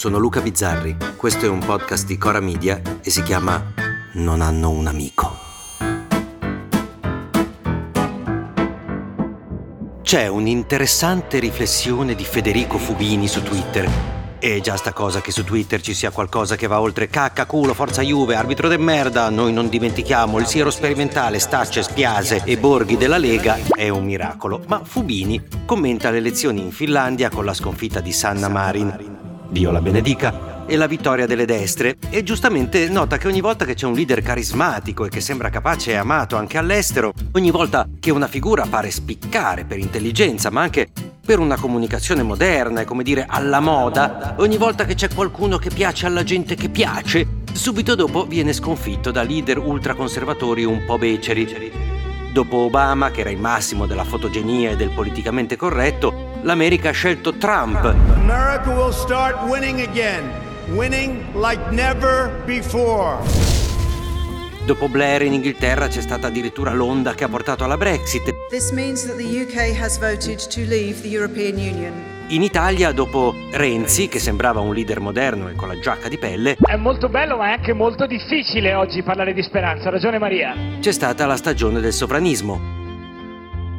sono Luca Bizzarri, questo è un podcast di Cora Media e si chiama Non hanno un amico. C'è un'interessante riflessione di Federico Fubini su Twitter. E già sta cosa che su Twitter ci sia qualcosa che va oltre cacca, culo, forza Juve, arbitro de merda, noi non dimentichiamo il siero sperimentale, stacce, spiase e borghi della Lega è un miracolo. Ma Fubini commenta le elezioni in Finlandia con la sconfitta di Sanna Marin Dio la benedica, e la vittoria delle destre e giustamente nota che ogni volta che c'è un leader carismatico e che sembra capace e amato anche all'estero, ogni volta che una figura pare spiccare per intelligenza ma anche per una comunicazione moderna e come dire alla moda, ogni volta che c'è qualcuno che piace alla gente che piace, subito dopo viene sconfitto da leader ultraconservatori un po' beceri. Dopo Obama, che era il massimo della fotogenia e del politicamente corretto, l'America ha scelto Trump. America will start winning again, winning like never before. Dopo Blair in Inghilterra c'è stata addirittura l'onda che ha portato alla Brexit. This means that the UK has voted to leave the European Union. In Italia, dopo Renzi, che sembrava un leader moderno e con la giacca di pelle, è molto bello ma è anche molto difficile oggi parlare di speranza, ha ragione Maria. C'è stata la stagione del sovranismo.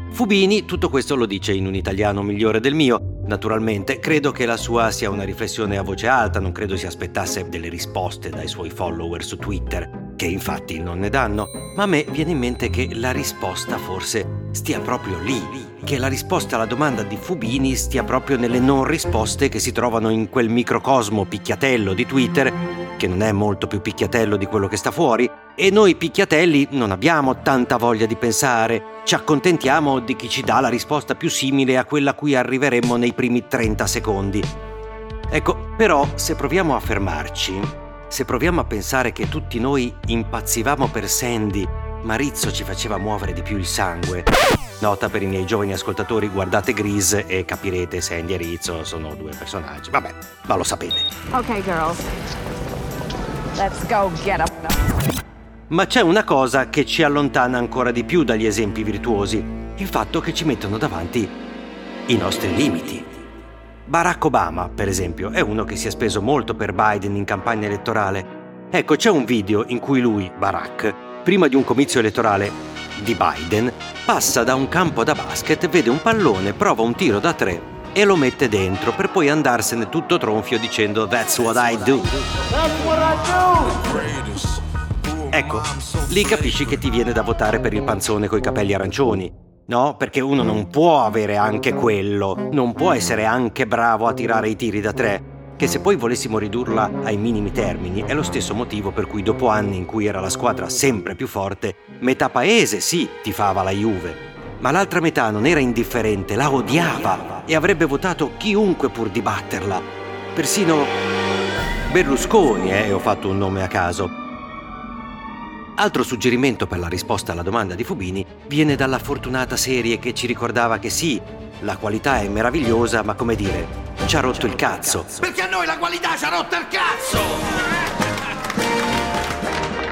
Fubini tutto questo lo dice in un italiano migliore del mio. Naturalmente, credo che la sua sia una riflessione a voce alta, non credo si aspettasse delle risposte dai suoi follower su Twitter, che infatti non ne danno, ma a me viene in mente che la risposta forse stia proprio lì, che la risposta alla domanda di Fubini stia proprio nelle non risposte che si trovano in quel microcosmo picchiatello di Twitter, che non è molto più picchiatello di quello che sta fuori, e noi picchiatelli non abbiamo tanta voglia di pensare, ci accontentiamo di chi ci dà la risposta più simile a quella a cui arriveremmo nei primi 30 secondi. Ecco, però se proviamo a fermarci, se proviamo a pensare che tutti noi impazzivamo per Sandy, ma Rizzo ci faceva muovere di più il sangue. Nota per i miei giovani ascoltatori, guardate Grease e capirete Sandy e Rizzo sono due personaggi. Vabbè, ma lo sapete. Ok, girls. Let's go get up. Ma c'è una cosa che ci allontana ancora di più dagli esempi virtuosi, il fatto che ci mettono davanti i nostri limiti. Barack Obama, per esempio, è uno che si è speso molto per Biden in campagna elettorale. Ecco, c'è un video in cui lui, Barack, prima di un comizio elettorale di Biden, passa da un campo da basket, vede un pallone, prova un tiro da tre e lo mette dentro per poi andarsene tutto tronfio dicendo That's what I do. Ecco, lì capisci che ti viene da votare per il panzone coi capelli arancioni. No, perché uno non può avere anche quello, non può essere anche bravo a tirare i tiri da tre, che se poi volessimo ridurla ai minimi termini è lo stesso motivo per cui dopo anni in cui era la squadra sempre più forte, metà paese sì tifava la Juve, ma l'altra metà non era indifferente, la odiava e avrebbe votato chiunque pur di batterla. Persino Berlusconi, eh, ho fatto un nome a caso, Altro suggerimento per la risposta alla domanda di Fubini viene dalla fortunata serie che ci ricordava che sì, la qualità è meravigliosa, ma come dire, ci ha rotto il cazzo. Perché a noi la qualità ci ha rotto il cazzo!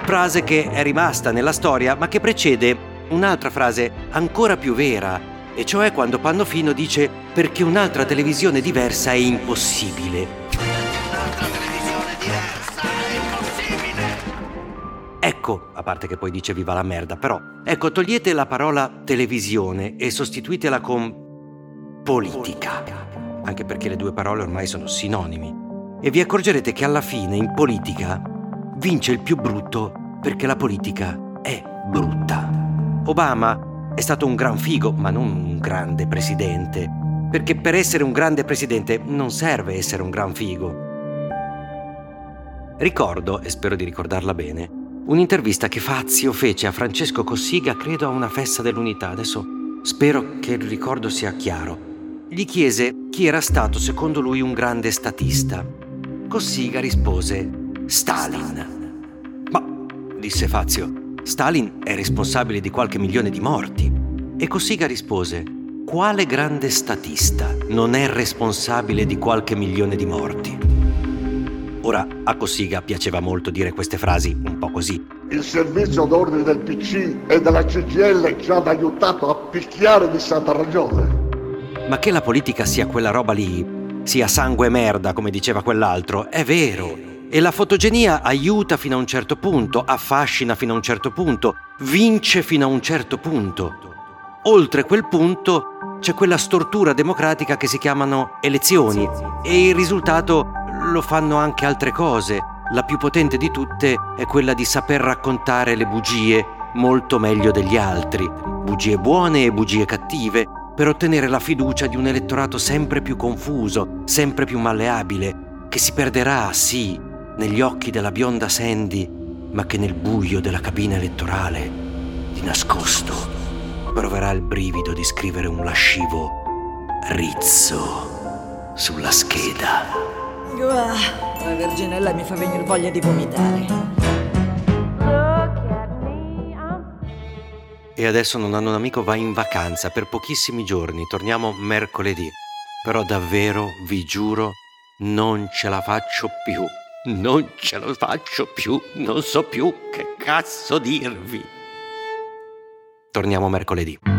Frase che è rimasta nella storia, ma che precede un'altra frase ancora più vera, e cioè quando Pannofino dice perché un'altra televisione diversa è impossibile. Ecco, a parte che poi dice viva la merda, però, ecco, togliete la parola televisione e sostituitela con politica, anche perché le due parole ormai sono sinonimi. E vi accorgerete che alla fine in politica vince il più brutto perché la politica è brutta. Obama è stato un gran figo, ma non un grande presidente, perché per essere un grande presidente non serve essere un gran figo. Ricordo, e spero di ricordarla bene, Un'intervista che Fazio fece a Francesco Cossiga, credo a una festa dell'unità. Adesso spero che il ricordo sia chiaro. Gli chiese chi era stato secondo lui un grande statista. Cossiga rispose Stalin. Ma, disse Fazio, Stalin è responsabile di qualche milione di morti. E Cossiga rispose quale grande statista non è responsabile di qualche milione di morti? Ora, a Cossiga piaceva molto dire queste frasi un po' così. Il servizio d'ordine del PC e della CGL ci hanno aiutato a picchiare di santa ragione. Ma che la politica sia quella roba lì, sia sangue e merda, come diceva quell'altro. È vero. E la fotogenia aiuta fino a un certo punto, affascina fino a un certo punto, vince fino a un certo punto. Oltre quel punto c'è quella stortura democratica che si chiamano elezioni e il risultato lo fanno anche altre cose. La più potente di tutte è quella di saper raccontare le bugie molto meglio degli altri, bugie buone e bugie cattive, per ottenere la fiducia di un elettorato sempre più confuso, sempre più malleabile, che si perderà, sì, negli occhi della bionda Sandy, ma che nel buio della cabina elettorale, di nascosto, proverà il brivido di scrivere un lascivo rizzo sulla scheda. Uah, la Verginella mi fa venire voglia di vomitare. E adesso non hanno un amico va in vacanza per pochissimi giorni, torniamo mercoledì. Però davvero, vi giuro, non ce la faccio più. Non ce la faccio più, non so più che cazzo dirvi. Torniamo mercoledì.